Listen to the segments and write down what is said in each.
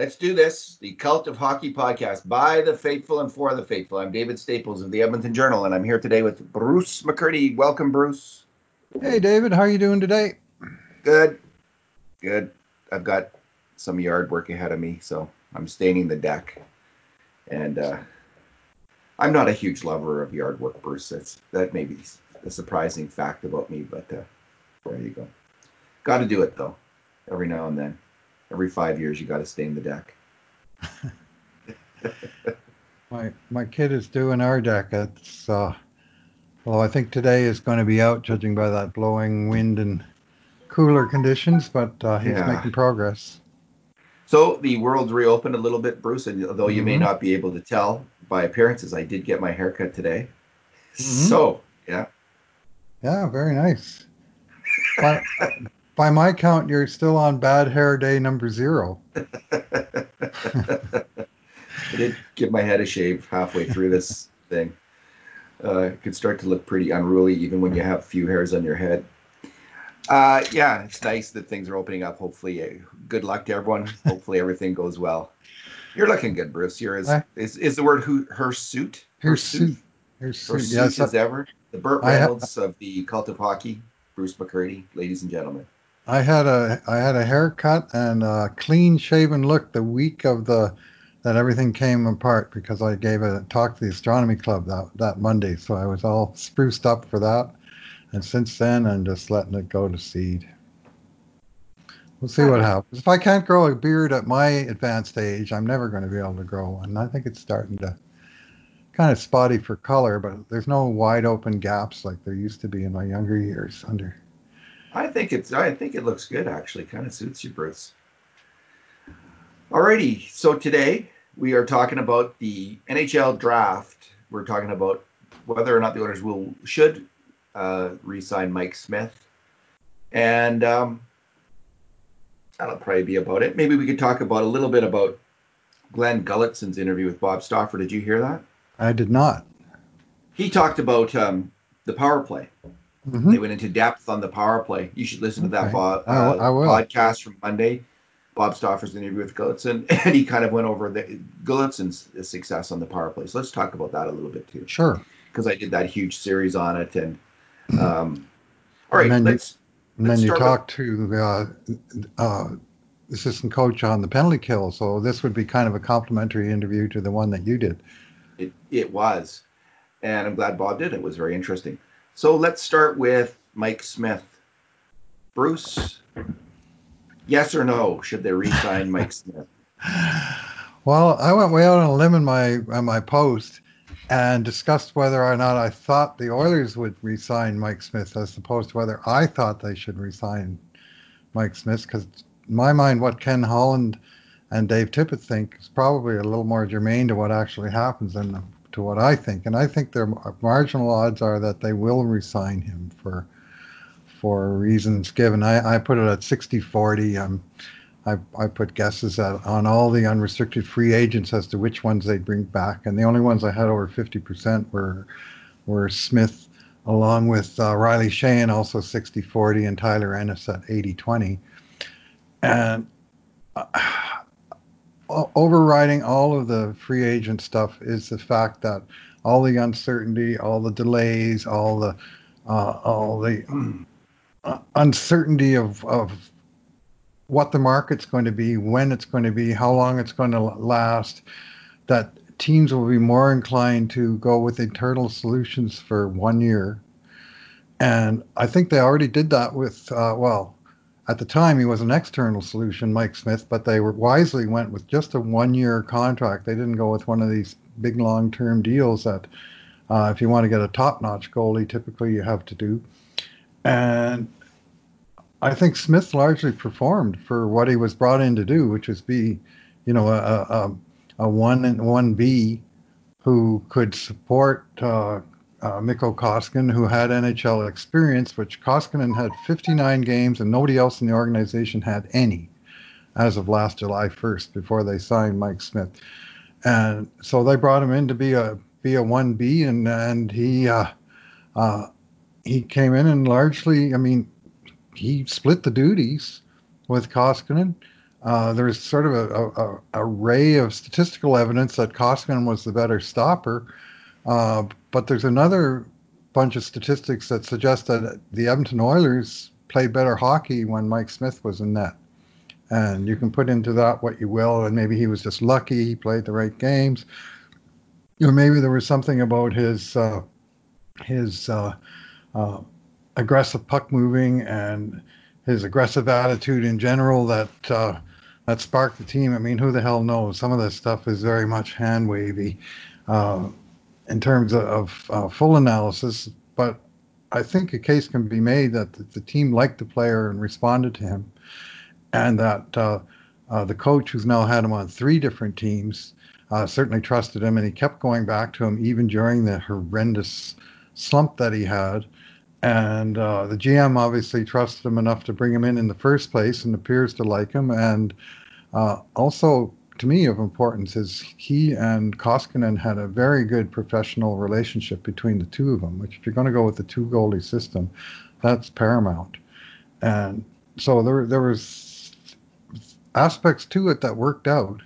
Let's do this. The Cult of Hockey podcast by the faithful and for the faithful. I'm David Staples of the Edmonton Journal, and I'm here today with Bruce McCurdy. Welcome, Bruce. Hey, David. How are you doing today? Good. Good. I've got some yard work ahead of me, so I'm staining the deck. And uh, I'm not a huge lover of yard work, Bruce. That's, that may be a surprising fact about me, but uh, there you go. Got to do it, though, every now and then every five years you got to stain the deck. my my kid is doing our deck. It's uh, well, I think today is going to be out, judging by that blowing wind and cooler conditions. But uh, he's yeah. making progress. So the world's reopened a little bit, Bruce, and though you mm-hmm. may not be able to tell by appearances, I did get my haircut today. Mm-hmm. So yeah. Yeah, very nice. But, by my count, you're still on bad hair day number zero. I did give my head a shave halfway through this thing. Uh, it could start to look pretty unruly even when you have few hairs on your head. Uh, yeah, it's nice that things are opening up. Hopefully, uh, good luck to everyone. Hopefully, everything goes well. You're looking good, Bruce. You're as is, is the word who her suit her, suit her suit yes, as ever. The Burt Reynolds of the cult of hockey, Bruce McCurdy, ladies and gentlemen. I had a I had a haircut and a clean shaven look the week of the that everything came apart because I gave a talk to the astronomy club that that Monday, so I was all spruced up for that. And since then, I'm just letting it go to seed. We'll see what happens. If I can't grow a beard at my advanced age, I'm never going to be able to grow one. I think it's starting to kind of spotty for color, but there's no wide open gaps like there used to be in my younger years under I think it's I think it looks good actually. Kind of suits you, Bruce. Alrighty, so today we are talking about the NHL draft. We're talking about whether or not the Oilers will should uh, re-sign Mike Smith, and um, that'll probably be about it. Maybe we could talk about a little bit about Glenn Gulutzan's interview with Bob Stauffer. Did you hear that? I did not. He talked about um, the power play Mm-hmm. They went into depth on the power play. You should listen to that uh, I, podcast from Monday. Bob Stauffer's interview with Gulutzan, and he kind of went over the Gulutzan's success on the power play. So let's talk about that a little bit too. Sure. Because I did that huge series on it, and um, all right, and let's. You, and then you talked to the uh, uh, assistant coach on the penalty kill, so this would be kind of a complimentary interview to the one that you did. It it was, and I'm glad Bob did. It was very interesting. So let's start with Mike Smith. Bruce, yes or no? Should they re-sign Mike Smith? Well, I went way out on a limb in my on my post and discussed whether or not I thought the Oilers would re-sign Mike Smith as opposed to whether I thought they should re-sign Mike Smith. Because in my mind, what Ken Holland and Dave Tippett think is probably a little more germane to what actually happens than to what I think, and I think their marginal odds are that they will resign him for for reasons given. I, I put it at 60-40. Um, I, I put guesses at, on all the unrestricted free agents as to which ones they'd bring back, and the only ones I had over 50% were were Smith, along with uh, Riley Sheahan, also 60-40, and Tyler Ennis at 80-20. And uh, overriding all of the free agent stuff is the fact that all the uncertainty, all the delays, all the uh, all the uh, uncertainty of of what the market's going to be, when it's going to be, how long it's going to last, that teams will be more inclined to go with internal solutions for one year. And I think they already did that with, uh, well, at the time he was an external solution, Mike Smith, but they were wisely went with just a one-year contract. They didn't go with one of these big long-term deals that, uh, if you want to get a top-notch goalie, typically you have to do. And I think Smith largely performed for what he was brought in to do, which was be, you know, a, a, a one and one B who could support uh, uh, Mikko Koskinen, who had NHL experience, which Koskinen had 59 games and nobody else in the organization had any as of last July 1st before they signed Mike Smith. And so they brought him in to be a be a 1B, and and he uh, uh, he came in and largely, I mean, he split the duties with Koskinen. Uh, there's sort of a, a, a, array of statistical evidence that Koskinen was the better stopper, uh, but there's another bunch of statistics that suggest that the Edmonton Oilers played better hockey when Mike Smith was in net. And you can put into that what you will, and maybe he was just lucky, he played the right games. Or maybe there was something about his uh, his uh, uh, aggressive puck moving and his aggressive attitude in general that uh, that sparked the team. I mean, who the hell knows? Some of this stuff is very much hand wavy uh, in terms of, uh, full analysis, but I think a case can be made that the, the, team liked the player and responded to him, and that uh, uh, the coach, who's now had him on three different teams, uh, certainly trusted him, and he kept going back to him even during the horrendous slump that he had. And uh, the GM obviously trusted him enough to bring him in in the first place and appears to like him. And uh, also, to me, of importance is he and Koskinen had a very good professional relationship between the two of them, which, if you're going to go with the two goalie system, that's paramount. And so there, there was aspects to it that worked out.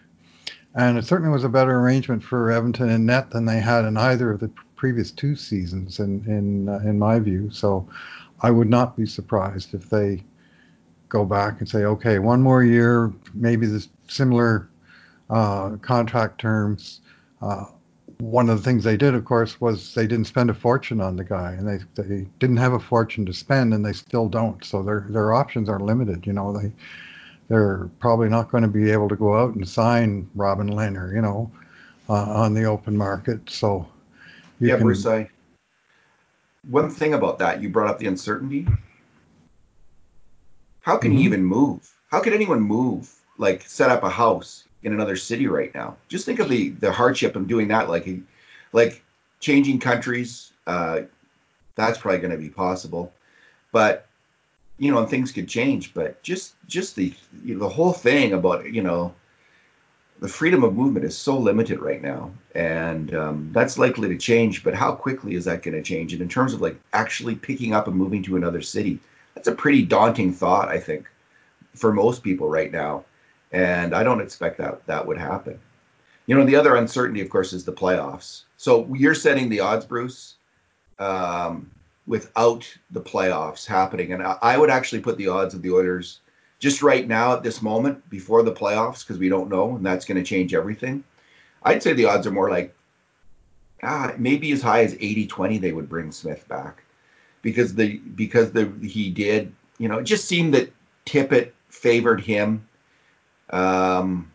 And it certainly was a better arrangement for Edmonton and net than they had in either of the previous two seasons, in in uh, in my view. So, I would not be surprised if they go back and say, okay, one more year, maybe the similar uh, contract terms. Uh, one of the things they did, of course, was they didn't spend a fortune on the guy, and they they didn't have a fortune to spend, and they still don't. So their their options are limited. You know, they they're probably not going to be able to go out and sign Robin Lehner, you know, uh, on the open market. So you yeah, can... Bruce. I one thing about that you brought up the uncertainty. How can mm-hmm. you even move? How could anyone move? Like set up a house in another city right now? Just think of the the hardship of doing that. Like like changing countries. Uh, that's probably going to be possible, but you know, and things could change. But just just the the whole thing about you know the freedom of movement is so limited right now, and um, that's likely to change. But how quickly is that going to change? And in terms of like actually picking up and moving to another city, that's a pretty daunting thought, I think, for most people right now. And I don't expect that that would happen. You know, the other uncertainty, of course, is the playoffs. So you're setting the odds, Bruce, um, without the playoffs happening, and I, I would actually put the odds of the Oilers just right now at this moment before the playoffs because we don't know and that's going to change everything i'd say the odds are more like ah, maybe as high as 80-20 they would bring smith back. Because the because the he did you know it just seemed that tippett favored him um,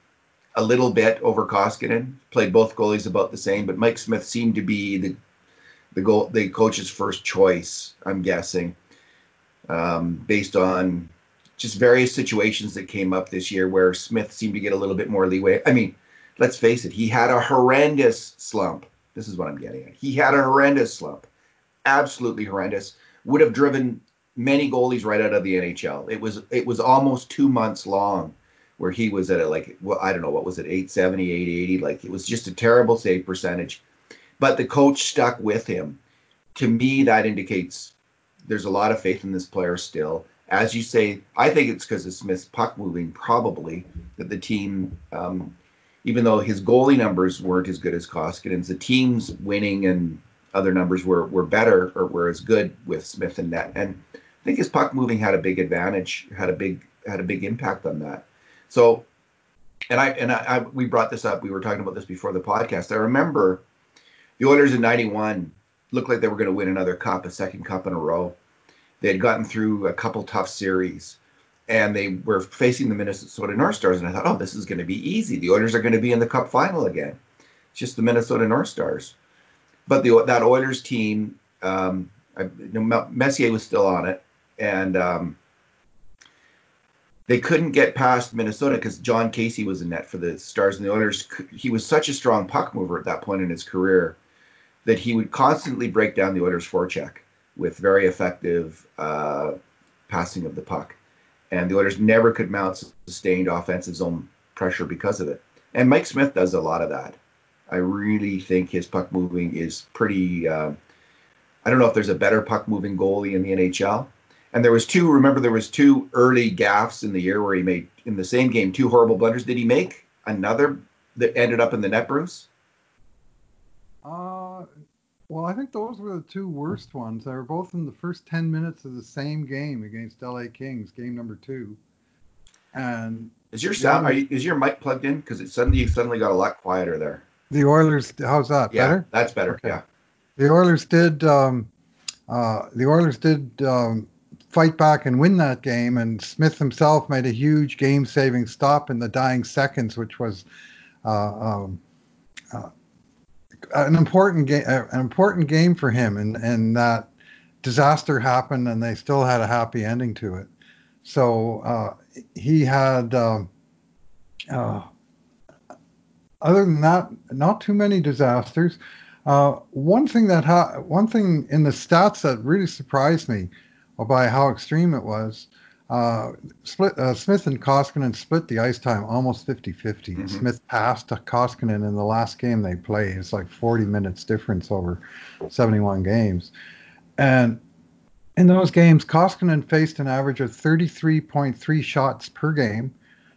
a little bit over koskinen played both goalies about the same but mike smith seemed to be the the goal the coach's first choice i'm guessing um, based on just various situations that came up this year where Smith seemed to get a little bit more leeway. I mean, let's face it, he had a horrendous slump. This is what I'm getting at. He had a horrendous slump, absolutely horrendous. Would have driven many goalies right out of the NHL. It was it was almost two months long where he was at a like well I don't know what was it 870 880 like it was just a terrible save percentage but the coach stuck with him to me that indicates there's a lot of faith in this player still as you say, I think it's because of Smith's puck moving, probably that the team, um, even though his goalie numbers weren't as good as Koskinen's, the team's winning and other numbers were were better or were as good with Smith and net. And I think his puck moving had a big advantage, had a big had a big impact on that. So, and I and I, I we brought this up. We were talking about this before the podcast. I remember the Oilers in '91 looked like they were going to win another cup, a second cup in a row they had gotten through a couple tough series and they were facing the Minnesota North Stars. And I thought, oh, this is going to be easy. The Oilers are going to be in the Cup final again. It's just the Minnesota North Stars. But the, that Oilers team, um, I, you know, Messier was still on it, and um, they couldn't get past Minnesota because Jon Casey was in net for the Stars and the Oilers. He was such a strong puck mover at that point in his career that he would constantly break down the Oilers' forecheck with very effective uh, passing of the puck. And the Oilers never could mount sustained offensive zone pressure because of it. And Mike Smith does a lot of that. I really think his puck moving is pretty uh, I don't know if there's a better puck moving goalie in the NHL. And there was two. Remember, there was two early gaffes in the year where he made in the same game two horrible blunders. Did he make another that ended up in the net, Bruce? Uh, well, I think those were the two worst ones. They were both in the first ten minutes of the same game against LA Kings, game number two. And is your sound? Are you, is your mic plugged in? Because it suddenly you suddenly got a lot quieter there. The Oilers. How's that? Yeah, better. That's better. Okay. Yeah. The Oilers did. Um, uh, the Oilers did um, fight back and win that game. And Smith himself made a huge game-saving stop in the dying seconds, which was uh, um, uh, an important game. Uh, an important game for him, and and that disaster happened, and they still had a happy ending to it. So uh, he had. Um, uh, other than that, not too many disasters. Uh, one thing that ha- one thing in the stats that really surprised me by how extreme it was. Uh, split, uh, Smith and Koskinen split the ice time almost 50 50. Mm-hmm. Smith passed to Koskinen in the last game they played. It's like 40 minutes difference over 71 games. And in those games, Koskinen faced an average of 33.3 shots per game.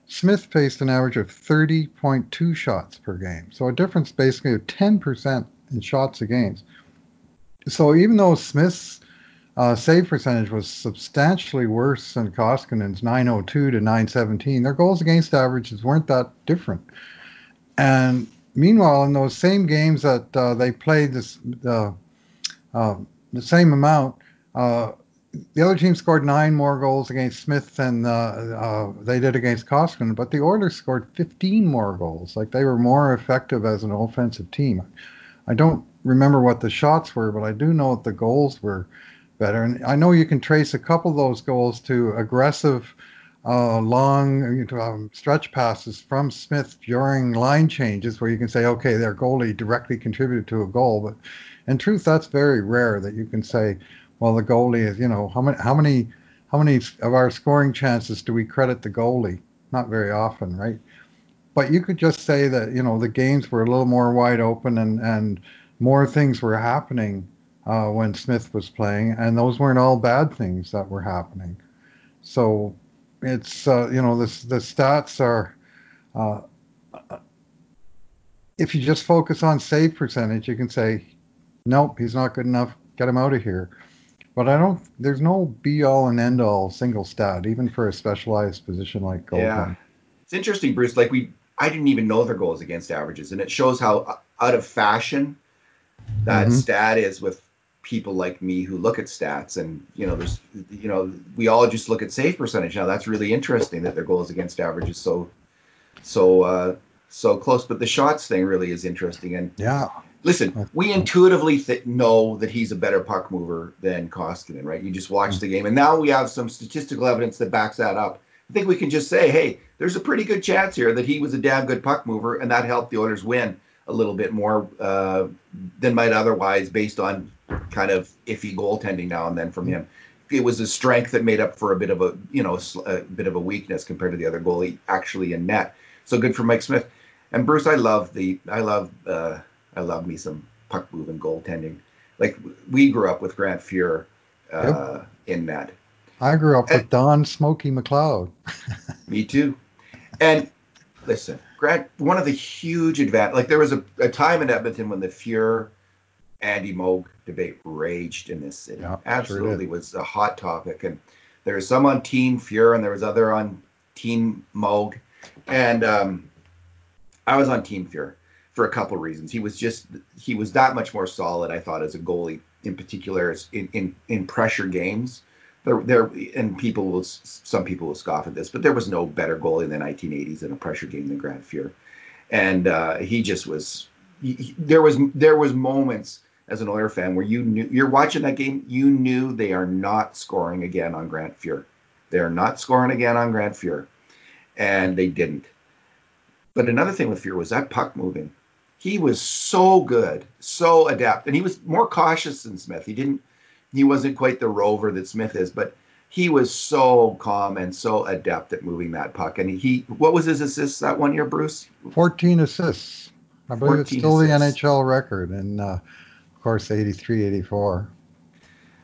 Smith faced an average of 30.2 shots per game. So a difference basically of 10% in shots a game. So even though Smith's uh, save percentage was substantially worse than Koskinen's 902 to 917. Their goals against averages weren't that different. And meanwhile, in those same games that uh, they played this uh, the same amount, uh, the other team scored nine more goals against Smith than uh, uh, they did against Koskinen, but the Oilers scored 15 more goals. Like they were more effective as an offensive team. I don't remember what the shots were, but I do know that the goals were better. And I know you can trace a couple of those goals to aggressive, uh, long um, stretch passes from Smith during line changes, where you can say, okay, their goalie directly contributed to a goal. But in truth, that's very rare that you can say, well, the goalie is, you know, how many, how many, how many of our scoring chances do we credit the goalie? Not very often, right? But you could just say that, you know, the games were a little more wide open and, and more things were happening when Smith was playing, and those weren't all bad things that were happening. So it's uh, you know the the stats are. Uh, if you just focus on save percentage, you can say, nope, he's not good enough. Get him out of here. But I don't. There's no be all and end all single stat, even for a specialized position like goal. Yeah, it's interesting, Bruce. Like we, I didn't even know their goals against averages, and it shows how out of fashion that mm-hmm. stat is with people like me who look at stats and you know there's you know we all just look at save percentage. Now that's really interesting that their goals against average is so so uh so close but the shots thing really is interesting. And yeah. listen we intuitively th- know that he's a better puck mover than Koskinen right? You just watch mm-hmm. the game. And now we have some statistical evidence that backs that up. I think we can just say hey there's a pretty good chance here that he was a damn good puck mover and that helped the Oilers win a little bit more uh, than might otherwise based on kind of iffy goaltending now and then from him. It was a strength that made up for a bit of a you know a bit of a weakness compared to the other goalie actually in net. So good for Mike Smith and Bruce. I love the I love uh, I love me some puck moving goaltending. Like we grew up with Grant Fuhr uh, yep. in net. I grew up and, with Don Smoky McLeod. me too. And listen, Grant, one of the huge advantage, like there was a, a time in Edmonton when the Fuhr Andy Moog debate raged in this city. Yeah, Absolutely sure was a hot topic. And there was some on Team Fuhr and there was other on Team Moog. And um, I was on Team Fuhr for a couple of reasons. He was just he was that much more solid, I thought, as a goalie in particular in in, in pressure games. There, there, and people will, some people will scoff at this, but there was no better goalie in the 1980s in a pressure game than Grant Fuhr, and uh, he just was. He, there was there was moments as an Oiler fan where you knew you're watching that game, you knew they are not scoring again on Grant Fuhr. They are not scoring again on Grant Fuhr, and they didn't. But another thing with Fuhr was that puck moving. He was so good, so adept, and he was more cautious than Smith. He didn't, he wasn't quite the rover that Smith is, but he was so calm and so adept at moving that puck. And he, what was his assists that one year, Bruce? 14 assists. I believe it's still assists. the NHL record. And uh, course, 83, 84.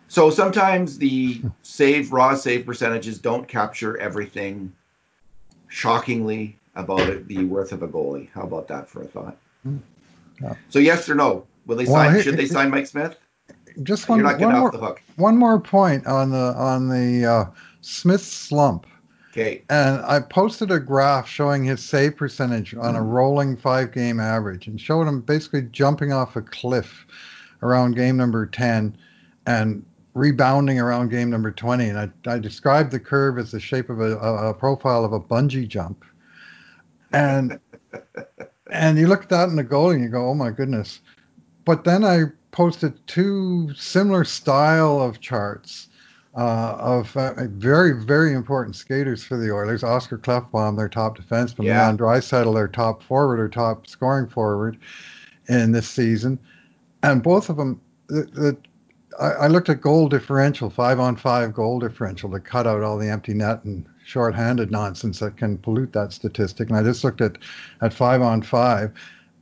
So sometimes the save raw save percentages don't capture everything shockingly about it, the worth of a goalie. How about that for a thought? Yeah. So yes or no? Will they sign? Well, should they sign Mike Smith? Just one, one more, one more point on the on the uh, Smith slump. Okay. And I posted a graph showing his save percentage on a rolling five game average and showed him basically jumping off a cliff around game number 10 and rebounding around game number 20. And I, I described the curve as the shape of a, a, profile of a bungee jump. And and you look at that in the goal and you go, oh my goodness. But then I posted two similar style of charts uh, of uh, very, very important skaters for the Oilers. Oscar Klefbom, their top defenseman, yeah. Leon Draisaitl, their top forward or top scoring forward in this season. And both of them, the, the I, looked at goal differential, five on five goal differential to cut out all the empty net and shorthanded nonsense that can pollute that statistic. And I just looked at, at five on five,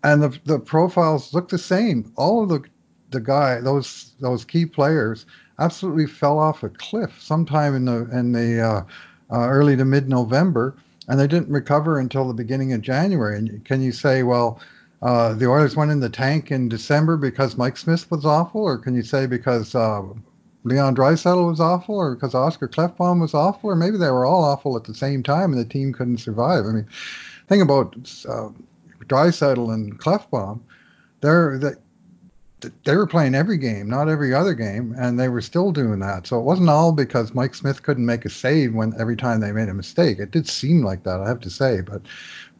and the the profiles look the same. All of the the guy those those key players absolutely fell off a cliff sometime in the in the uh, uh, early to mid November, and they didn't recover until the beginning of January. And can you say, well? Uh, the Oilers went in the tank in December because Mike Smith was awful, or can you say because uh, Leon Draisaitl was awful, or because Oscar Klefbom was awful, or maybe they were all awful at the same time and the team couldn't survive? I mean, think about uh, and Klefbom. They're they, they were playing every game, not every other game, and they were still doing that. So it wasn't all because Mike Smith couldn't make a save when every time they made a mistake. It did seem like that, I have to say, but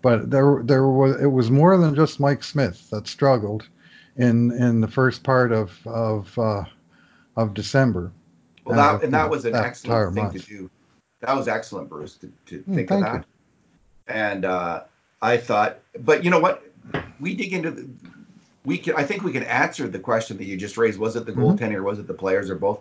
but there there was it was more than just Mike Smith that struggled in in the first part of of uh, of December. Well, that, and that was an that excellent thing month. to do. That was excellent, Bruce, to, to mm, think of that. You. And uh, I thought, but you know what? We dig into the, we can. I think we can answer the question that you just raised. Was it the mm-hmm. goaltending or was it the players or both?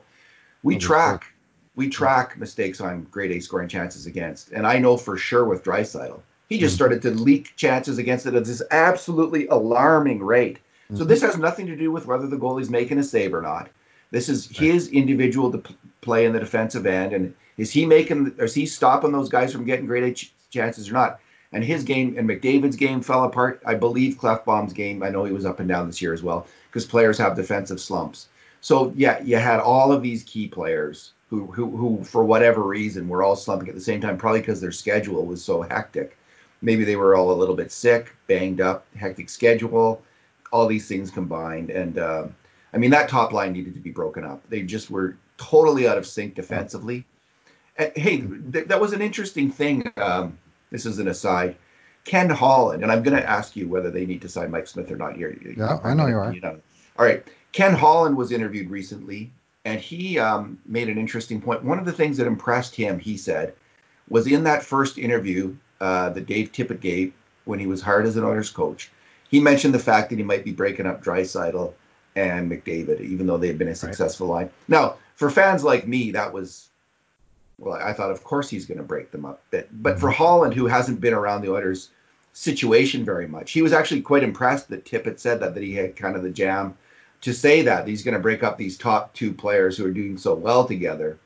We track, we track mistakes on grade A scoring chances against, and I know for sure with Draisaitl, he just mm-hmm. started to leak chances against it at this absolutely alarming rate. So mm-hmm. this has nothing to do with whether the goalie's making a save or not. This is right. his individual to play in the defensive end, and is he making, is he stopping those guys from getting great ch- chances or not? And his game and McDavid's game fell apart. I believe Klefbom's game. I know he was up and down this year as well because players have defensive slumps. So yeah, you had all of these key players who, who, who for whatever reason were all slumping at the same time, probably because their schedule was so hectic. Maybe they were all a little bit sick, banged up, hectic schedule, all these things combined, and. Uh, I mean, that top line needed to be broken up. They just were totally out of sync defensively. And, hey, th- that was an interesting thing. Um, this is an aside. Ken Holland, and I'm going to ask you whether they need to sign Mike Smith or not here. Yeah, I know you are. You know. All right. Ken Holland was interviewed recently, and he um, made an interesting point. One of the things that impressed him, he said, was in that first interview uh, that Dave Tippett gave when he was hired as an Oilers coach. He mentioned the fact that he might be breaking up Draisaitl and McDavid, even though they've been a successful right. line. Now, for fans like me, that was well, I thought of course he's going to break them up. But, but mm-hmm. for Holland, who hasn't been around the Oilers situation very much, he was actually quite impressed that Tippett said that that he had kind of the jam to say that he's going to break up these top two players who are doing so well together.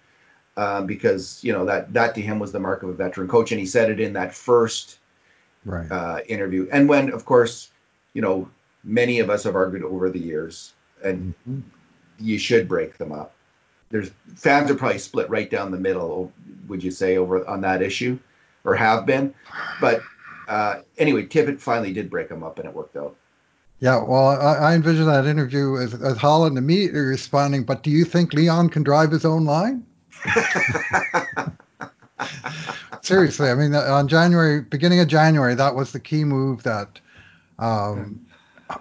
Um, because you know that that to him was the mark of a veteran coach, and he said it in that first right. uh, interview. And when, of course, you know, many of us have argued over the years and mm-hmm. you should break them up. There's fans are probably split right down the middle. Would you say over on that issue, or have been? But uh, anyway, Tippett finally did break them up, and it worked out. Yeah, well, I, I envision that interview as, as Holland immediately responding. But do you think Leon can drive his own line? Seriously, I mean, on January, beginning of January, that was the key move that um,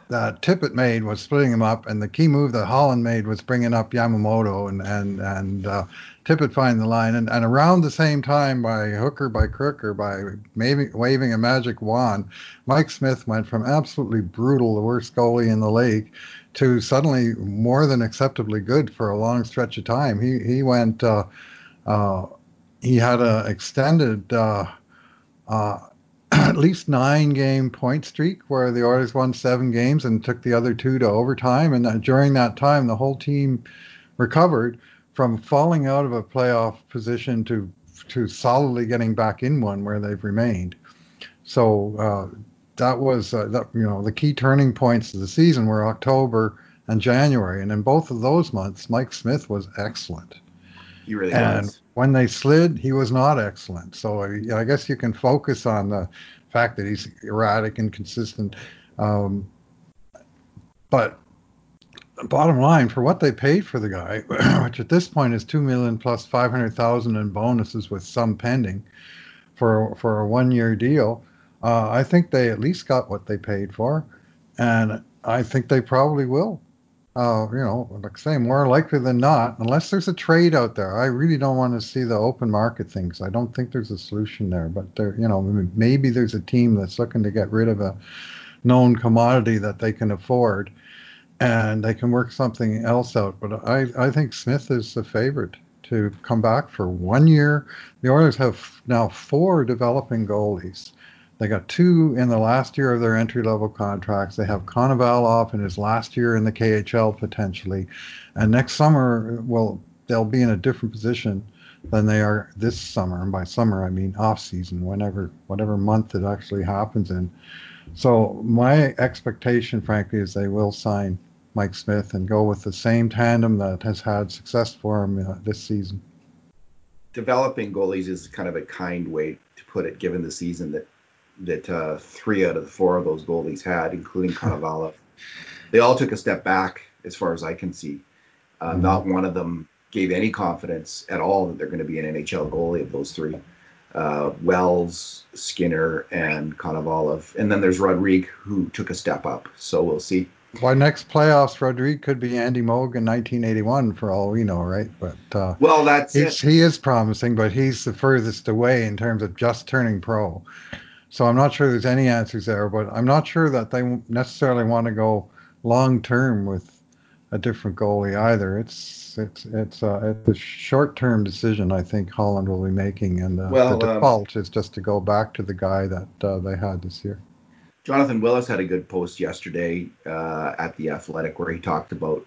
that Tippett made was splitting them up, and the key move that Holland made was bringing up Yamamoto and and and uh, Tippett finding the line, and, and around the same time, by hook or by crook or by maybe waving a magic wand, Mike Smith went from absolutely brutal, the worst goalie in the league, to suddenly more than acceptably good for a long stretch of time. He he went. Uh, uh, he had an extended uh, uh, at least nine game point streak where the Oilers won seven games and took the other two to overtime. And during that time, the whole team recovered from falling out of a playoff position to to solidly getting back in one where they've remained. So uh, that was uh, that, you know the key turning points of the season were October and January, and in both of those months, Mike Smith was excellent. He really was. and was. when they slid, he was not excellent. So I, I guess you can focus on the fact that he's erratic and consistent. Um, but bottom line, for what they paid for the guy, which at this point is two million plus five hundred thousand in bonuses with some pending for for a one year deal, uh, I think they at least got what they paid for, and I think they probably will. Uh, you know, like I say, more likely than not, unless there's a trade out there. I really don't want to see the open market things. I don't think there's a solution there. But there, you know, maybe there's a team that's looking to get rid of a known commodity that they can afford, and they can work something else out. But I, I think Smith is the favorite to come back for one year. The Oilers have now four developing goalies. They got two in the last year of their entry level contracts. They have Konovalov in his last year in the KHL potentially, and next summer, well, they'll be in a different position than they are this summer. And by summer, I mean off season, whenever whatever month it actually happens in. So my expectation, frankly, is they will sign Mike Smith and go with the same tandem that has had success for him uh, this season. Developing goalies is kind of a kind way to put it, given the season that that uh, three out of the four of those goalies had, including Konovalov. they all took a step back, as far as I can see. Uh, mm-hmm. Not one of them gave any confidence at all that they're going to be an NHL goalie of those three. Uh, Wells, Skinner, and Konovalov. And then there's Rodrigue, who took a step up. So we'll see. Why next playoffs, Rodrigue could be Andy Moog in 1981 for all we know, right? But uh, well, that's it. He is promising, but he's the furthest away in terms of just turning pro. So I'm not sure there's any answers there, but I'm not sure that they necessarily want to go long term with a different goalie either. It's it's it's, uh, it's a short term decision I think Holland will be making, and uh, well, the um, default um, is just to go back to the guy that uh, they had this year. Jonathan Willis had a good post yesterday uh, at the Athletic where he talked about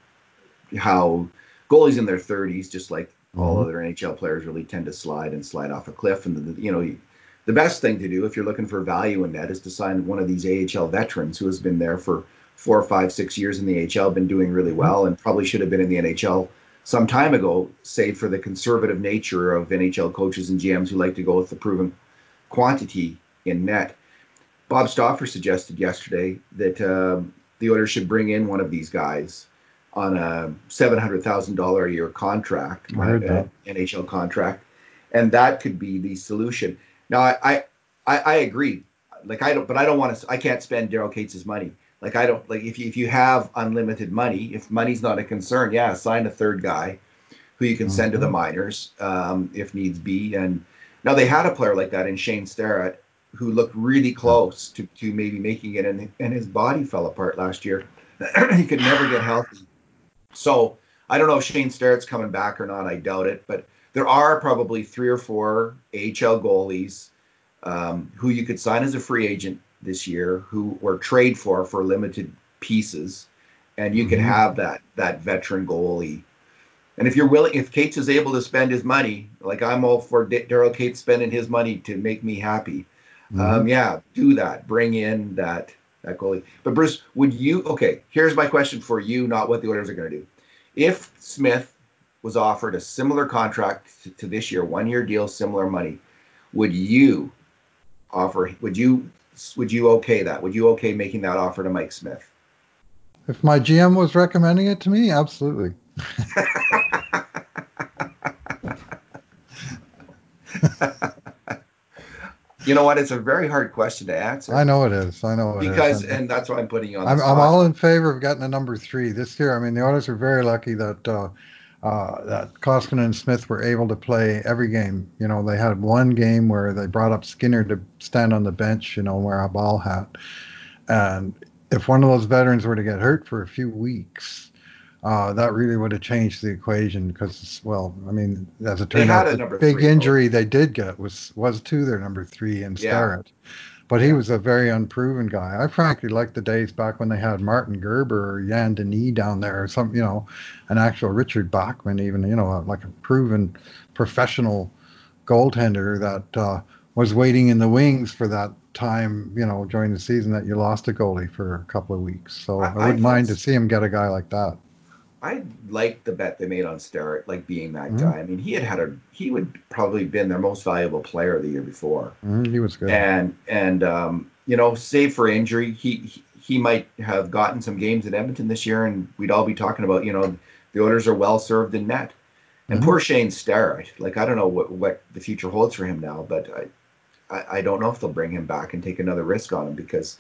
how goalies in their 30s, just like all mm-hmm. other NHL players, really tend to slide and slide off a cliff, and the, you know the best thing to do if you're looking for value in that is to sign one of these AHL veterans who has been there for four, five, six years in the AHL, been doing really well, and probably should have been in the NHL some time ago, save for the conservative nature of NHL coaches and GMs who like to go with the proven quantity in net. Bob Stauffer suggested yesterday that um, the Oilers should bring in one of these guys on a seven hundred thousand dollar a year contract, uh, NHL contract, and that could be the solution. Now, I, I, I agree. Like I don't, but I don't want to. I can't spend Daryl Katz' money. Like I don't like if you if you have unlimited money, if money's not a concern, yeah, sign a third guy who you can mm-hmm. send to the mm-hmm. minors um, if needs be. And now they had a player like that in Shane Starrett who looked really close to, to maybe making it, and, and his body fell apart last year. he could never get healthy. So I don't know if Shane Starrett's coming back or not. I doubt it, but there are probably three or four AHL goalies um, who you could sign as a free agent this year who were trade for for limited pieces, and you mm-hmm. can have that that veteran goalie. And if you're willing, if Katz is able to spend his money, like I'm all for Daryl Katz spending his money to make me happy, mm-hmm. um, yeah, do that. Bring in that that goalie. But Bruce, would you? Okay, here's my question for you, not what the Oilers are going to do. If Smith was offered a similar contract to, this year, one year deal, similar money, would you offer? Would you would you okay that? Would you okay making that offer to Mike Smith? If my GM was recommending it to me, absolutely. you know what? It's a very hard question to answer. I know it is. I know it because, is. and that's why I'm putting you on. I'm, I'm, all in favor of getting a number three this year. I mean, the Oilers are very lucky that uh, uh, that Koskinen and Smith were able to play every game. You know, they had one game where they brought up Skinner to stand on the bench, you know, wear a ball hat. And if one of those veterans were to get hurt for a few weeks, uh, that really would have changed the equation because, well, I mean, as it turned out, the big injury they did get was was to their number three in Starrett. But he was a very unproven guy. I frankly like the days back when they had Martin Gerber or Yann Danis down there, or some, you know, an actual Richard Bachman, even, you know, like a proven professional goaltender that uh, was waiting in the wings for that time, you know, during the season that you lost a goalie for a couple of weeks. So I, I wouldn't I mind to see him get a guy like that. I like the bet they made on Starrett, like being that mm-hmm. guy. I mean, he had had a he would probably been their most valuable player the year before. Mm-hmm. He was good, and and um, you know, save for injury, he he might have gotten some games at Edmonton this year, and we'd all be talking about you know the Oilers are well served in net. And mm-hmm. poor Shane Starrett, like I don't know what what the future holds for him now, but I, I, I don't know if they'll bring him back and take another risk on him because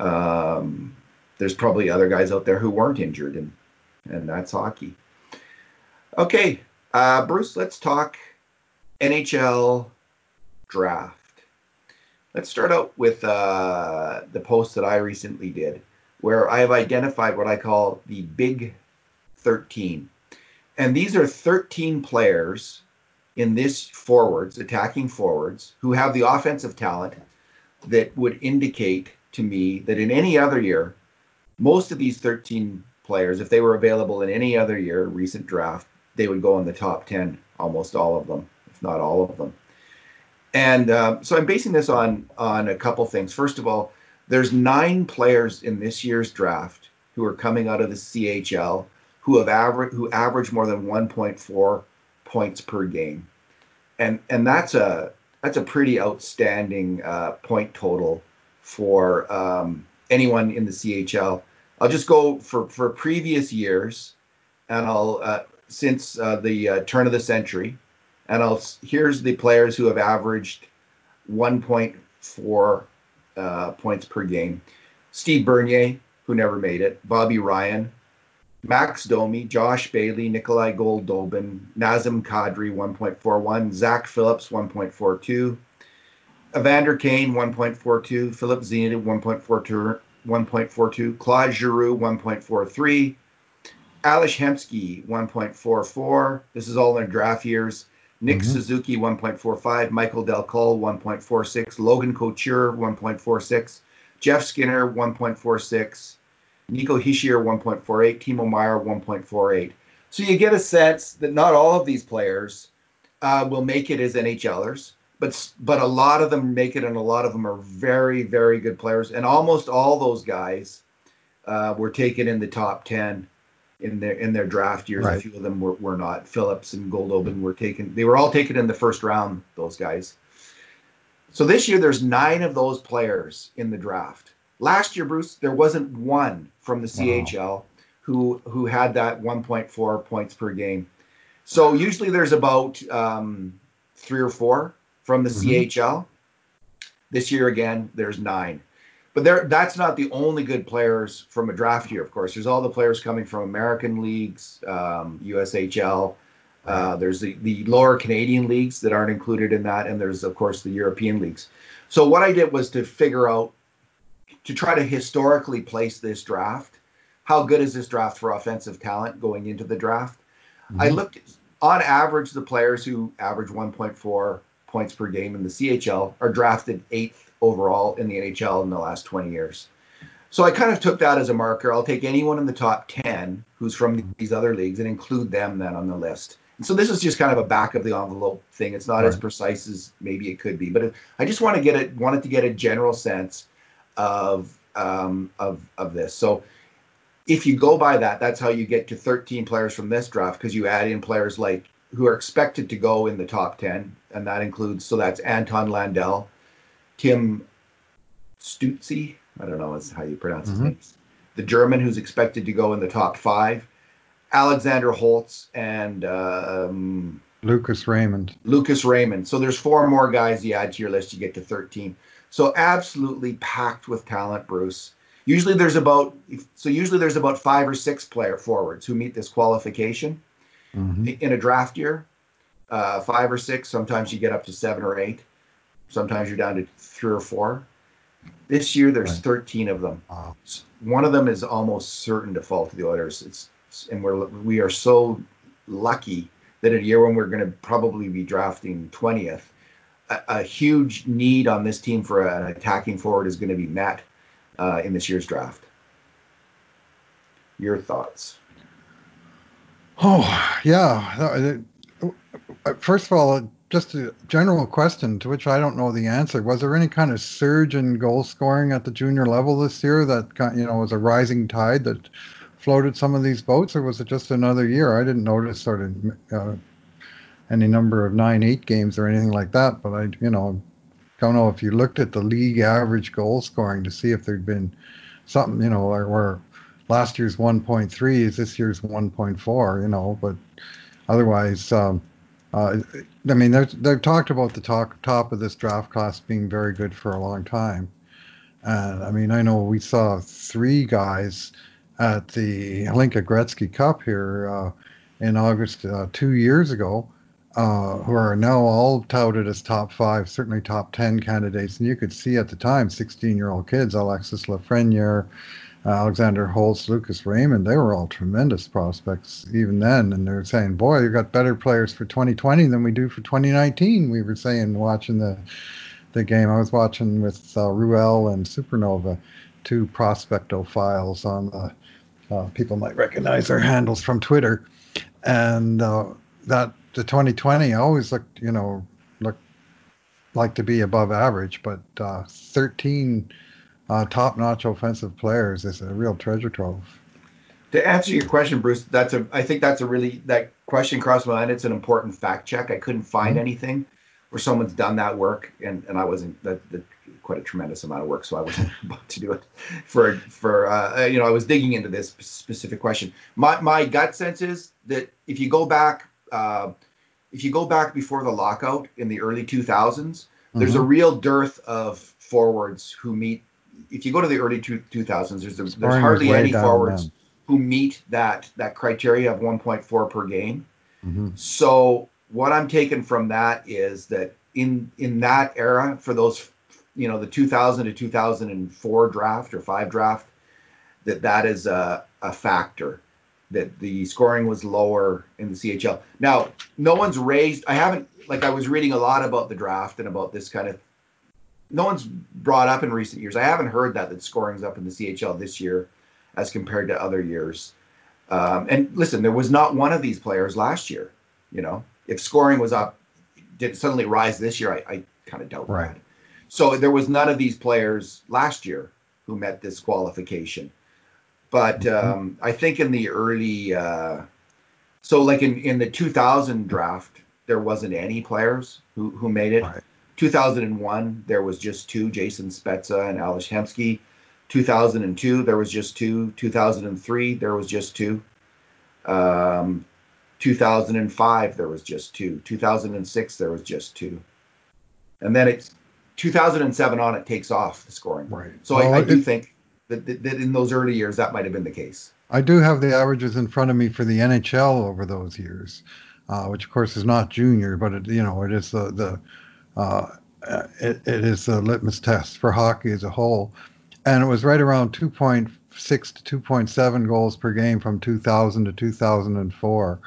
um, there's probably other guys out there who weren't injured and and that's hockey. Okay, uh, Bruce, let's talk NHL draft. Let's start out with uh, the post that I recently did, where I have identified what I call the Big 13. And these are 13 players in this forwards, attacking forwards, who have the offensive talent that would indicate to me that in any other year, most of these 13 players, if they were available in any other year, recent draft, they would go in the top 10, almost all of them, if not all of them. And uh, so I'm basing this on on a couple things. First of all, there's nine players in this year's draft who are coming out of the CHL who have average who average more than 1.4 points per game, and and that's a that's a pretty outstanding uh, point total for um, anyone in the CHL. I'll just go for for previous years, and I'll uh, since uh, the uh, turn of the century, and I'll here's the players who have averaged 1.4 uh, points per game. Steve Bernier, who never made it. Bobby Ryan, Max Domi, Josh Bailey, Nikolai Goldobin, Nazem Kadri 1.41, Zach Phillips 1.42, Evander Kane 1.42, Philip Zenian 1.42, 1.42, Claude Giroux 1.43, Ales Hemsky 1.44. This is all in their draft years. Nick mm-hmm. Suzuki 1.45, Michael Dal Colle 1.46, Logan Couture 1.46, Jeff Skinner 1.46, Nico Hischier 1.48, Timo Meier 1.48. So you get a sense that not all of these players uh, will make it as NHLers but but a lot of them make it, and a lot of them are very very good players, and almost all those guys uh, were taken in the top ten in their in their draft years. Right. A few of them were, were not. Phillips and Goldobin were taken. They were all taken in the first round. Those guys. So this year there's nine of those players in the draft. Last year, Bruce, there wasn't one from the CHL wow. who who had that 1.4 points per game. So usually there's about um, three or four from the mm-hmm. CHL. This year again, there's nine. But there, that's not the only good players from a draft year. Of course, there's all the players coming from American leagues, um, USHL. Uh, there's the, the lower Canadian leagues that aren't included in that, and there's of course the European leagues. So what I did was to figure out to try to historically place this draft. How good is this draft for offensive talent going into the draft? Mm-hmm. I looked on average the players who average 1.4 points per game in the CHL are drafted eighth overall in the NHL in the last 20 years. So I kind of took that as a marker. I'll take anyone in the top 10 who's from these other leagues and include them then on the list. And so this is just kind of a back of the envelope thing. It's not right. as precise as maybe it could be, but I just want to get it wanted to get a general sense of um, of of this. So if you go by that, that's how you get to 13 players from this draft because you add in players like who are expected to go in the top 10, and that includes so that's Anton Lundell, Tim Stützle, I don't know is how you pronounce his mm-hmm. name, the German who's expected to go in the top five, Alexander Holtz, and um, Lucas Raymond. Lucas Raymond. So there's four more guys you add to your list, you get to 13. So absolutely packed with talent, Bruce. Usually there's about so usually there's about five or six player forwards who meet this qualification mm-hmm. in a draft year. Uh, five or six. Sometimes you get up to seven or eight. Sometimes you're down to three or four. This year, there's right. 13 of them. Wow. One of them is almost certain to fall to the Oilers. It's and we're we are so lucky that in a year when we're going to probably be drafting 20th, a, a, huge need on this team for an attacking forward is going to be met uh, in this year's draft. Your thoughts? Oh yeah. Uh, first of all, just a general question to which I don't know the answer. Was there any kind of surge in goal scoring at the junior level this year that you know was a rising tide that floated some of these boats, or was it just another year? I didn't notice sort of uh, any number of nine eight games or anything like that, but I you know don't know if you looked at the league average goal scoring to see if there'd been something you know where, where last year's 1.3 is this year's 1.4, you know, but otherwise. Um, uh, I mean, they've talked about the top top of this draft class being very good for a long time. And I mean, I know we saw three guys at the Hlinka Gretzky Cup here uh, in August uh, two years ago, uh, who are now all touted as top five, certainly top 10 candidates. And you could see at the time 16 year old kids, Alexis Lafreniere, Alexander Holtz, Lucas Raymond, they were all tremendous prospects even then. And they're saying, boy, you got better players for 2020 than we do for 2019. We were saying watching the the game. I was watching with uh, Ruel and Supernova, two prospectophiles on the, uh, people might recognize their handles from Twitter. And uh, that the 2020 always looked, you know, looked like to be above average, but uh, 13 uh, top-notch offensive players is a real treasure trove. To answer your question, Bruce, that's a I think that's a really that question crossed my mind. It's an important fact check. I couldn't find mm-hmm. anything where someone's done that work, and, and I wasn't that, that quite a tremendous amount of work, so I wasn't about to do it for for uh, you know I was digging into this specific question. My my gut sense is that if you go back uh, if you go back before the lockout in the early 2000s, mm-hmm. there's a mm-hmm. real dearth of forwards who meet if you go to the early two, 2000s, there's, there's hardly any forwards who meet that that criteria of 1.4 per game. Mm-hmm. So what I'm taking from that is that in in that era, for those, you know, the 2000 to 2004 draft or five draft, that that is a, a factor that the scoring was lower in the CHL. Now, no one's raised. I haven't like I was reading a lot about the draft and about this kind of no one's brought up in recent years. I haven't heard that that scoring's up in the CHL this year as compared to other years. Um, and listen, there was not one of these players last year. You know, if scoring was up, did it suddenly rise this year? I, I kind of doubt right. that. So there was none of these players last year who met this qualification. But mm-hmm. um, I think in the early, uh, so like in, in the 2000 draft, there wasn't any players who, who made it. Right. 2001, there was just two, Jason Spezza and Ales Hemsky. 2002, there was just two. 2003, there was just two. Um, 2005, there was just two. 2006, there was just two. And then it's 2007 on, it takes off the scoring. Right. So well, I, I do think that, that, that in those early years, that might have been the case. I do have the averages in front of me for the NHL over those years, uh, which of course is not junior, but it, you know it is the the Uh, it, it is a litmus test for hockey as a whole. And it was right around 2.6 to 2.7 goals per game from 2000 to 2004.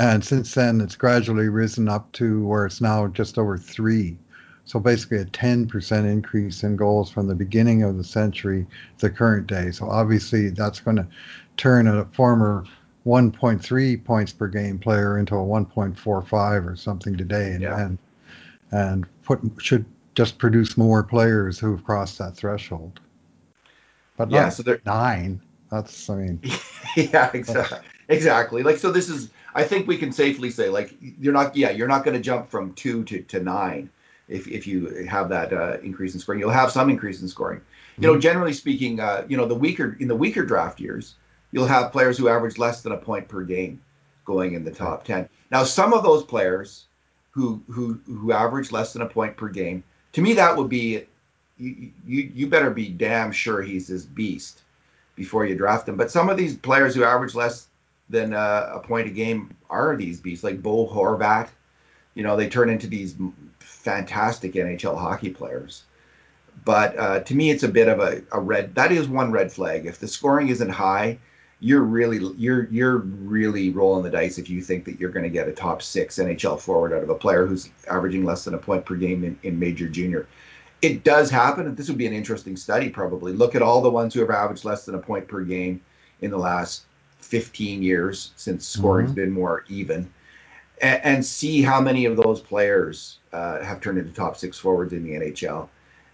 And since then, it's gradually risen up to where it's now just over three. So basically, a 10% increase in goals from the beginning of the century to the current day. So obviously, that's going to turn a former 1.3 points per game player into a 1.45 or something today. And, yeah. and and put should just produce more players who've crossed that threshold. But yeah, so they're nine. That's I mean. yeah, exactly. Exactly. Like so, this is. I think we can safely say like you're not. Yeah, you're not going to jump from two to, to nine if, if you have that uh, increase in scoring. You'll have some increase in scoring. You know, mm-hmm. generally speaking, uh, you know the weaker in the weaker draft years, you'll have players who average less than a point per game going in the top ten. Now, some of those players who who who average less than a point per game. To me, that would be you you, you better be damn sure he's this beast before you draft him. But some of these players who average less than uh, a point a game are these beasts, like Bo Horvat. You know, they turn into these fantastic NHL hockey players. But uh, to me, it's a bit of a, a red. That is one red flag. If the scoring isn't high, you're really you're you're really rolling the dice if you think that you're going to get a top six NHL forward out of a player who's averaging less than a point per game in, in major junior. It does happen, and this would be an interesting study. Probably look at all the ones who have averaged less than a point per game in the last 15 years since scoring's mm-hmm. been more even, and, and, see how many of those players uh, have turned into top six forwards in the NHL.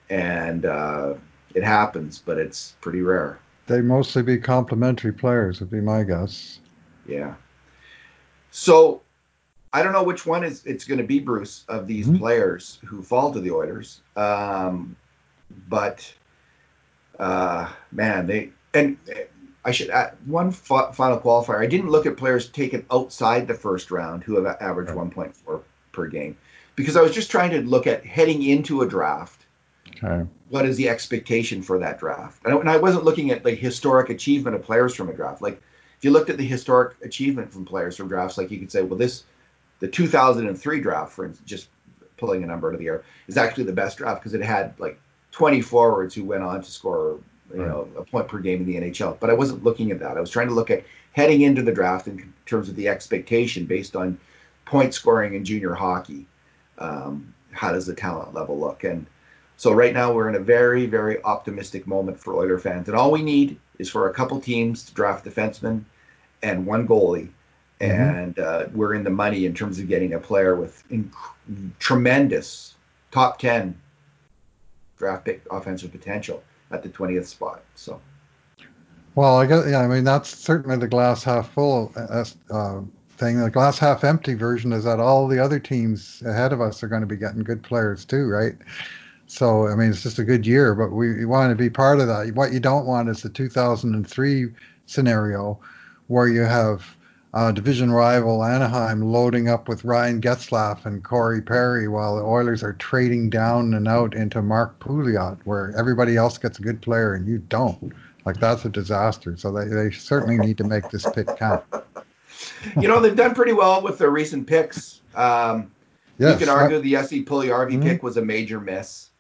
And uh, it happens, but it's pretty rare. They mostly be complementary players, would be my guess. Yeah. So I don't know which one is it's going to be, Bruce, of these mm-hmm. players who fall to the Oilers. Um, but uh, man, they and I should add one f- final qualifier. I didn't look at players taken outside the first round who have averaged right. 1.4 per game because I was just trying to look at heading into a draft Okay. What is the expectation for that draft? And I wasn't looking at the historic achievement of players from a draft. Like if you looked at the historic achievement from players from drafts, like you could say, well, this the 2003 draft, for instance, just pulling a number out of the air, is actually the best draft because it had like 20 forwards who went on to score, you right. know, a point per game in the NHL. But I wasn't looking at that. I was trying to look at heading into the draft in terms of the expectation based on point scoring in junior hockey. Um, how does the talent level look? And so right now we're in a very, very optimistic moment for Oiler fans, and all we need is for a couple teams to draft defensemen and one goalie, mm-hmm. and uh, we're in the money in terms of getting a player with inc- tremendous top ten draft pick offensive potential at the twentieth spot. So. Well, I guess yeah. I mean, that's certainly the glass half full uh, uh, thing. The glass half empty version is that all the other teams ahead of us are going to be getting good players too, right? So, I mean, it's just a good year, but we, want to be part of that. What you don't want is the 2003 scenario where you have uh, division rival Anaheim loading up with Ryan Getzlaf and Corey Perry while the Oilers are trading down and out into Mark Pouliot, where everybody else gets a good player and you don't. Like, that's a disaster. So, they, they certainly need to make this pick count. you know, they've done pretty well with their recent picks. Um, yes, you can argue I, the Jesse Puljujarvi mm-hmm. pick was a major miss.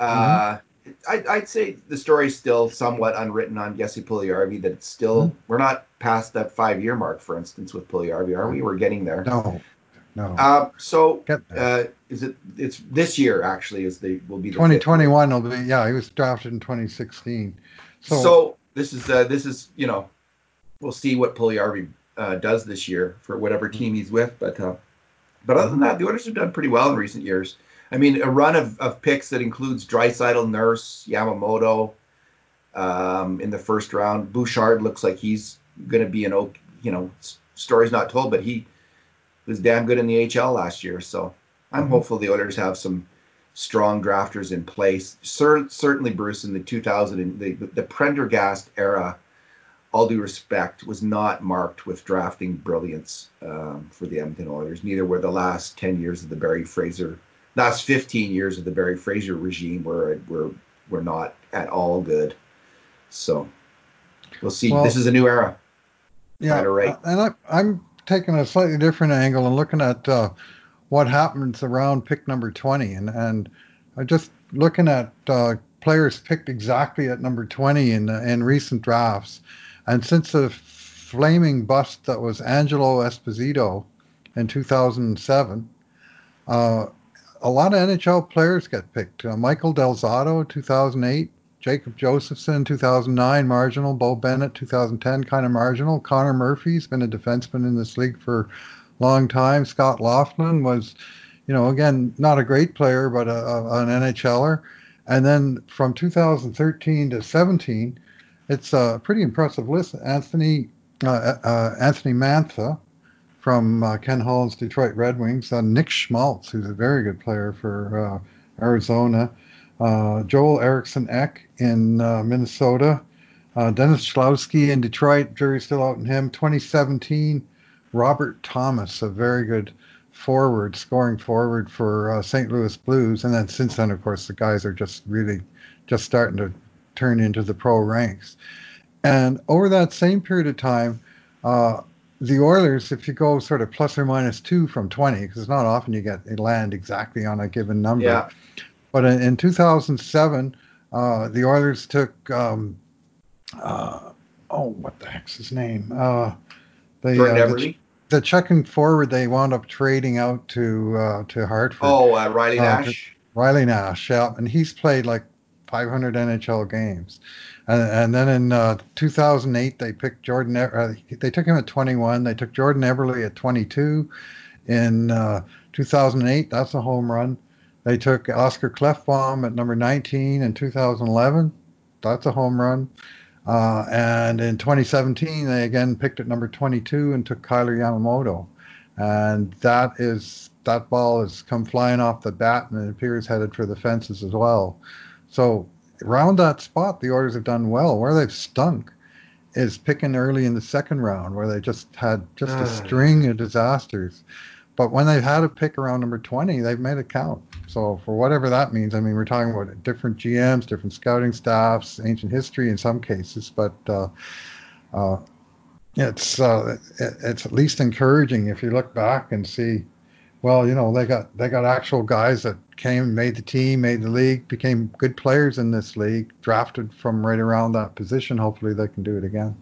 Uh, mm-hmm. I'd, I'd, say the story's still somewhat unwritten on Jesse Puljujarvi. That it's still mm-hmm. we're not past that five year mark, for instance, with Puljujarvi, are we? We're getting there. No, no. Uh, so uh, is it? It's this year actually. Is the will be the 2021 will be yeah. He was drafted in 2016. So, so this is uh, this is you know we'll see what Puljujarvi uh, does this year for whatever team he's with, but uh, but other than that, the Oilers have done pretty well in recent years. I mean, a run of, of picks that includes Draisaitl, Nurse, Yamamoto um, in the first round. Bouchard looks like he's going to be an, oak. you know, story's not told, but he was damn good in the HL last year. So I'm mm-hmm. hopeful the Oilers have some strong drafters in place. Cer- certainly, Bruce, in the 2000, the, the Prendergast era, all due respect, was not marked with drafting brilliance um, for the Edmonton Oilers. Neither were the last 10 years of the Barry Fraser last 15 years of the Barry Fraser regime were were were not at all good. So we'll see. Well, this is a new era. Yeah, right. and I, I'm taking a slightly different angle and looking at uh, what happens around pick number 20, and and I'm just looking at uh, players picked exactly at number 20 in in recent drafts, and since the flaming bust that was Angelo Esposito in 2007. Uh, a lot of NHL players get picked. Uh, Michael Del Zotto, 2008. Jacob Josefson, 2009, marginal. Beau Bennett, 2010, kind of marginal. Connor Murphy's been a defenseman in this league for a long time. Scott Laughton was, you know, again, not a great player, but a, a, an NHLer. And then from 2013 to 17, it's a pretty impressive list. Anthony uh, uh, Anthony Mantha, from uh, Ken Holland's Detroit Red Wings, uh, Nick Schmaltz, who's a very good player for uh, Arizona, uh, Joel Eriksson Ek in uh, Minnesota, uh, Dennis Cholowski in Detroit, jury's still out in him. 2017, Robert Thomas, a very good forward, scoring forward for St. Louis Blues. And then since then, of course, the guys are just really just starting to turn into the pro ranks. And over that same period of time, uh, the Oilers, if you go sort of plus or minus two from 20, because it's not often you get land exactly on a given number. Yeah. But in, in 2007, uh, the Oilers took um, uh, oh, what the heck's his name? Uh, the, uh, the, the checking forward they wound up trading out to uh, to Hartford. Oh, uh, Riley Nash. Riley Nash, yeah, and he's played like 500 NHL games. And, then in uh, 2008, they picked Jordan. Uh, they took him at 21. They took Jordan Eberle at 22. In uh, 2008, that's a home run. They took Oscar Klefbom at number 19 in 2011. That's a home run. Uh, and in 2017, they again picked at number 22 and took Kailer Yamamoto. And that is that ball has come flying off the bat and it appears headed for the fences as well. So around that spot, the Oilers have done well. Where they've stunk is picking early in the second round, where they just had just a string of disasters. But when they've had a pick around number 20, they've made it count. So for whatever that means, I mean, we're talking about different GMs, different scouting staffs, ancient history in some cases, but uh, uh, it's uh, it, it's at least encouraging if you look back and see, well, you know, they got they got actual guys that came, made the team, made the league, became good players in this league, drafted from right around that position. Hopefully, they can do it again.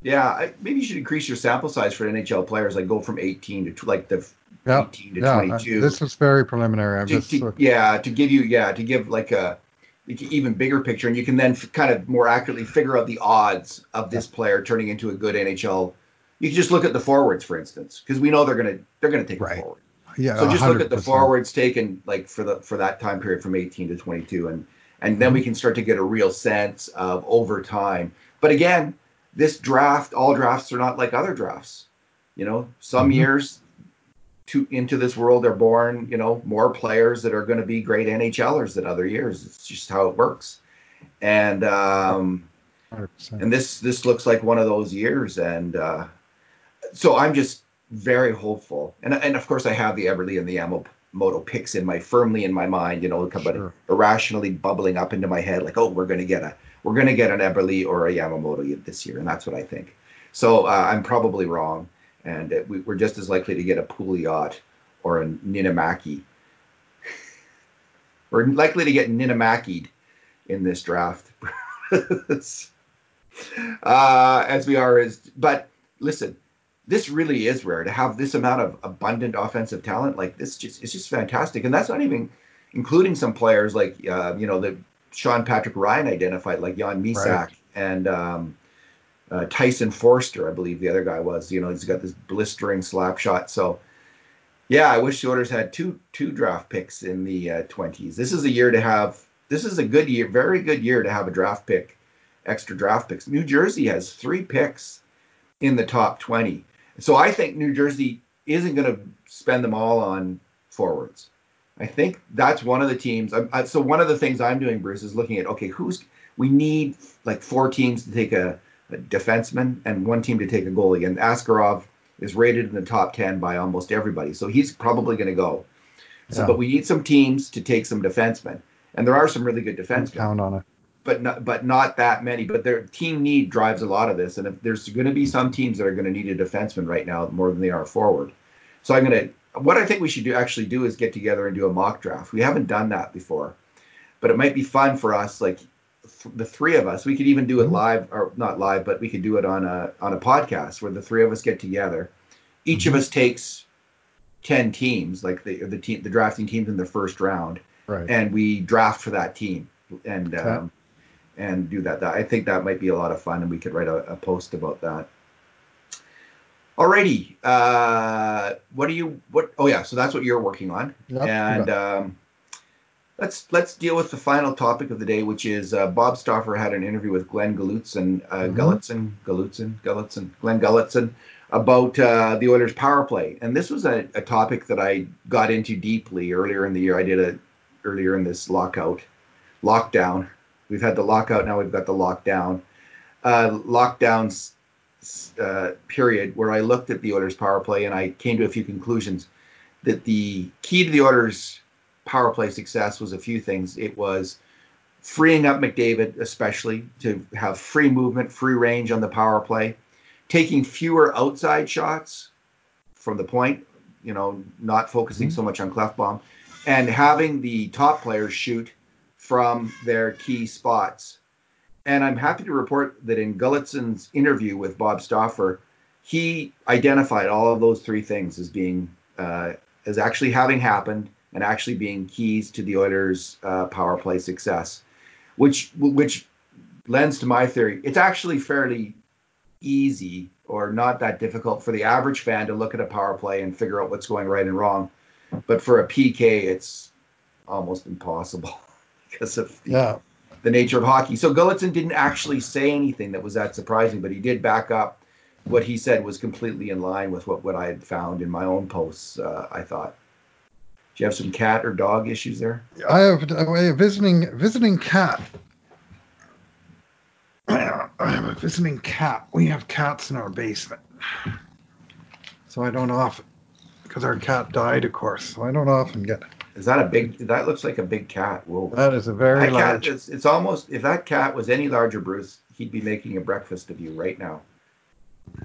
Yeah, I, maybe you should increase your sample size for NHL players. Like go from 18 to like the Yeah, 18 to yeah. uh, 22. This was very preliminary. I'm to, just to- yeah, to give you yeah to give like a like even bigger picture, and you can then f- kind of more accurately figure out the odds of this player turning into a good NHL. You can just look at the forwards, for instance, because we know they're gonna they're gonna take Right. forward. yeah. So just look at the forwards taken like for the for that time period from 18 to 22, and and then Mm-hmm. we can start to get a real sense of over time. But again, this draft, all drafts are not like other drafts. You know, some Mhm. years to into this world are born, you know, more players that are going to be great NHLers than other years. It's just how it works. And um, 100%. and this this looks like one of those years. And uh, so I'm just very hopeful. And and of course I have the Eberle and the Yamamoto picks in my firmly in my mind. You know, but Sure. irrationally bubbling up into my head like, oh, we're going to get a we're going to get an Eberle or a Yamamoto this year, and that's what I think. So uh, I'm probably wrong, and uh, we, we're just as likely to get a Pouliot or a Niinimaki. we're likely to get Niinimaki'd in this draft, uh, as we are as. But listen, this really is rare to have this amount of abundant offensive talent. Like this, just it's just fantastic, and that's not even including some players like uh, you know the Sean Patrick Ryan identified, like Jan Mysak Right. and um, uh, Tyson Foerster, I believe the other guy was. You know, he's got this blistering slap shot. So, yeah, I wish the Oilers had two two draft picks in the twenties. this is a year to have. This is a good year, very good year to have a draft pick, extra draft picks. New Jersey has three picks in the top twenty. So I think New Jersey isn't going to spend them all on forwards. I think that's one of the teams. I, so one of the things I'm doing, Bruce, is looking at okay, who's we need like four teams to take a, a defenseman and one team to take a goalie, and Askarov is rated in the top ten by almost everybody, so he's probably going to go. So, Yeah. but we need some teams to take some defensemen, and there are some really good defensemen Count on it. But not but not that many. But their team need drives a lot of this, and if there's going to be some teams that are going to need a defenseman right now more than they are forward. So I'm going to what I think we should do actually do is get together and do a mock draft. We haven't done that before, but it might be fun for us, like th- the three of us. We could even do it Mhm. live or not live, but we could do it on a on a podcast where the three of us get together. Each of Mhm. us takes ten teams, like the the team the drafting teams in the first round, Right. and we draft for that team and Okay. um, and do that. That I think that might be a lot of fun, and we could write a, a post about that. Alrighty, uh, what do you what? Oh yeah, so that's what you're working on, Yep, and um, let's let's deal with the final topic of the day, which is uh, Bob Stauffer had an interview with Glen Gulutzan, uh, Mhm. Gulutzan, Gulutzan, Gulutzan, Glen Gulutzan about uh, the Oilers' power play, and this was a, a topic that I got into deeply earlier in the year. I did it earlier in this lockout, lockdown. We've had the lockout, now we've got the lockdown. Uh, lockdowns uh, period where I looked at the Oilers' power play and I came to a few conclusions that the key to the Oilers' power play success was a few things. It was freeing up McDavid, especially to have free movement, free range on the power play, taking fewer outside shots from the point, you know, not focusing Mhm. so much on Klefbom, and having the top players shoot from their key spots. and I'm happy to report that in Gulutzan's interview with Bob Stauffer, he identified all of those three things as being uh, as actually having happened and actually being keys to the Oilers' uh, power play success, which which lends to my theory. It's actually fairly easy or not that difficult for the average fan to look at a power play and figure out what's going right and wrong, but for a PK, it's almost impossible because of the, Yeah. the nature of hockey. So Gulutzan didn't actually say anything that was that surprising, but he did back up what he said was completely in line with what, what I had found in my own posts, uh, I thought. Do you have some cat or dog issues there? I have a visiting visiting cat. I have a visiting cat. We have cats in our basement, so I don't often because our cat died, of course. So I don't often get. Is that a big? That looks like a big cat. Whoa. That is a very That large. cat, it's, it's almost if that cat was any larger, Bruce, he'd be making a breakfast of you right now.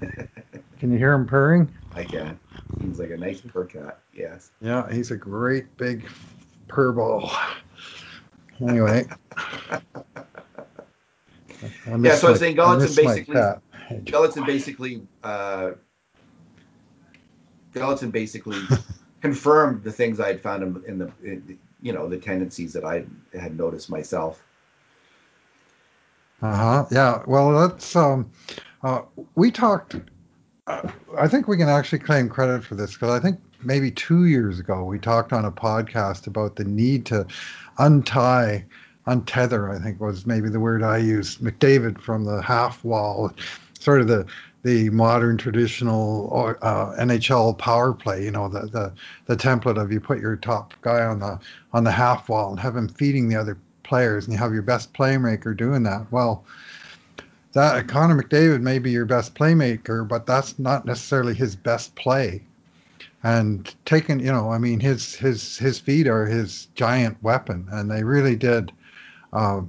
Can you hear him purring? I can. Seems like a nice purr cat. Yes. Yeah, he's a great big purr ball. Anyway. Yeah, so I was saying I Gulutzan miss my basically-. Gulutzan basically, uh, Gulutzan basically confirmed the things I had found in, in the, in, you know, the tendencies that I had noticed myself. Uh huh. Yeah. Well, that's um, uh, we talked. Uh, I think we can actually claim credit for this because I think maybe two years ago we talked on a podcast about the need to untie, untether. I think was maybe the word I used. McDavid from the half wall, sort of the the modern traditional uh, NHL power play. You know, the the the template of you put your top guy on the on the half wall and have him feeding the other players and you have your best playmaker doing that. Well, that Connor McDavid may be your best playmaker, but that's not necessarily his best play. And taking, you know, I mean, his his his feet are his giant weapon, and they really did. Uh,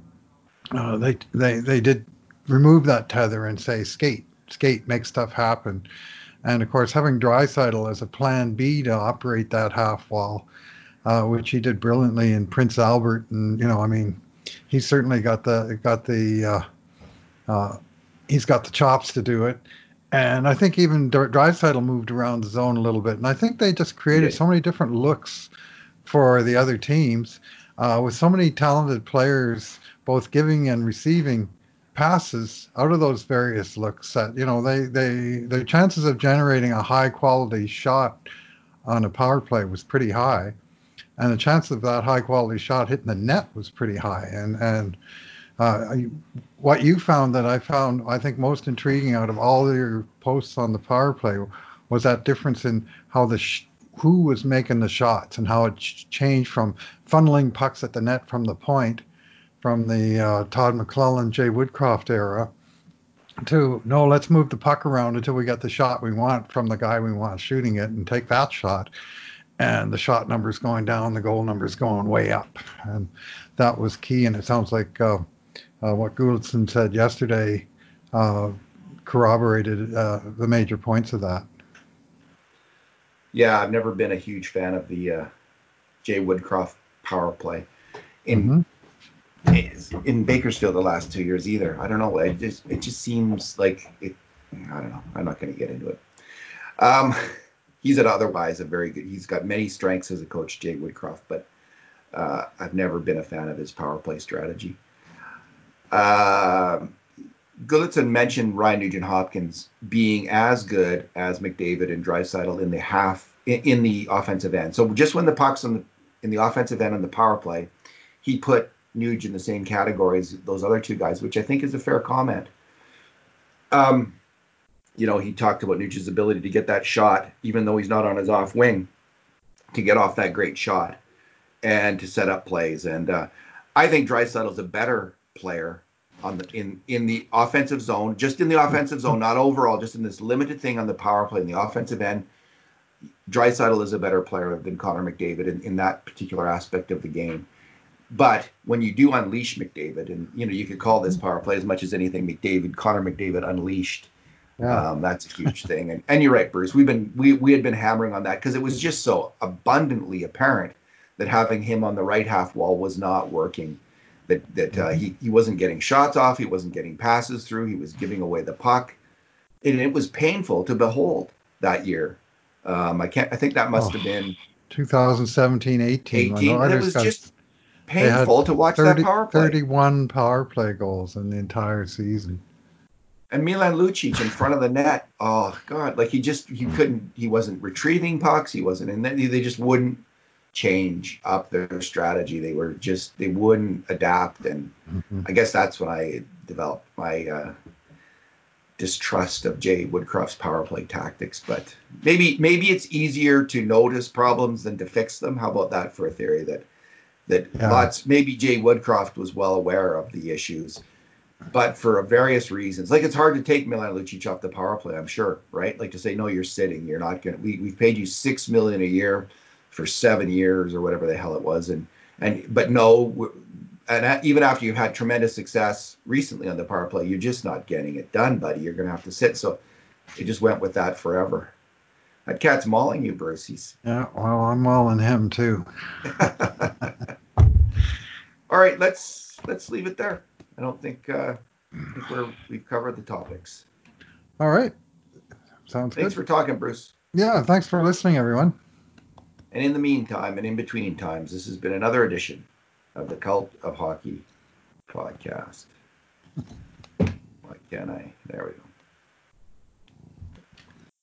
uh, they they they did remove that tether and say skate, skate, make stuff happen. And of course, having Draisaitl as a plan B to operate that half wall uh, which he did brilliantly in Prince Albert, and you know, I mean, he's certainly got the got the uh, uh, he's got the chops to do it. And I think even Draisaitl moved around the zone a little bit, and I think they just created Yeah. so many different looks for the other teams uh, with so many talented players, both giving and receiving passes out of those various looks. That you know, they they their chances of generating a high quality shot on a power play was pretty high and the chance of that high quality shot hitting the net was pretty high. And and uh, what you found that I found I think most intriguing out of all your posts on the power play was that difference in how the sh- who was making the shots and how it ch- changed from funneling pucks at the net from the point from the uh, Todd McLellan, Jay Woodcroft era to no, let's move the puck around until we get the shot we want from the guy we want shooting it and take that shot and the shot numbers going down, the goal numbers going way up, and that was key. And it sounds like uh, uh, what Gulutzan said yesterday uh, corroborated uh, the major points of that. Yeah, I've never been a huge fan of the uh, Jay Woodcroft power play in Mhm. In Bakersfield the last two years either. I don't know. It just it just seems like it. I don't know. I'm not going to get into it. Um, he's at otherwise a very good. He's got many strengths as a coach, Jay Woodcroft, but uh, I've never been a fan of his power play strategy. Gulutzan mentioned Ryan Nugent Hopkins being as good as McDavid and Draisaitl in the half in, in the offensive end. So just when the pucks on the in the offensive end on the power play, he put Nuge in the same category as those other two guys, which I think is a fair comment. Um, you know, he talked about Nuge's ability to get that shot, even though he's not on his off wing, to get off that great shot and to set up plays. And uh, I think Draisaitl's a better player on the in in the offensive zone, just in the offensive zone, not overall, just in this limited thing on the power play in the offensive end. Draisaitl is a better player than Connor McDavid in, in that particular aspect of the game. But when you do unleash McDavid, and you know you could call this power play as much as anything McDavid, Connor McDavid unleashed. Yeah. Um, that's a huge thing. And, and you're right, Bruce. We've been we we had been hammering on that because it was just so abundantly apparent that having him on the right half wall was not working. That that uh, he he wasn't getting shots off, he wasn't getting passes through, he was giving away the puck, and it was painful to behold that year. Um, I can't. I think that must Oh, have been 2017 18. when the 18. And it was just painful to watch 30 that power play. 31 power play goals in the entire season. And Milan Lucic in front of the net. Oh God, like he just he couldn't. He wasn't retrieving pucks. He wasn't, and then they just wouldn't change up their strategy. They were just they wouldn't adapt, and Mhm. I guess that's when I developed my uh, distrust of Jay Woodcroft's power play tactics. But maybe maybe it's easier to notice problems than to fix them. How about that for a theory that that Yeah. lots maybe Jay Woodcroft was well aware of the issues, but for various reasons, like it's hard to take Milan Lucic off the power play. I'm sure, right? Like to say no, you're sitting. You're not gonna. We we've paid you six million a year for seven years or whatever the hell it was, and and but no, and even after you've had tremendous success recently on the power play, you're just not getting it done, buddy. You're gonna have to sit. So it just went with that forever. That cat's mauling you, Bruce. He's Yeah, well, I'm mauling him too. all right. Let's let's leave it there. I don't think uh, I think we're we've covered the topics. All right. Sounds Thanks good. Thanks for talking, Bruce. yeah, thanks for listening, everyone. And in the meantime, and in between times, this has been another edition of the Cult of Hockey podcast. Why can't I? There we go.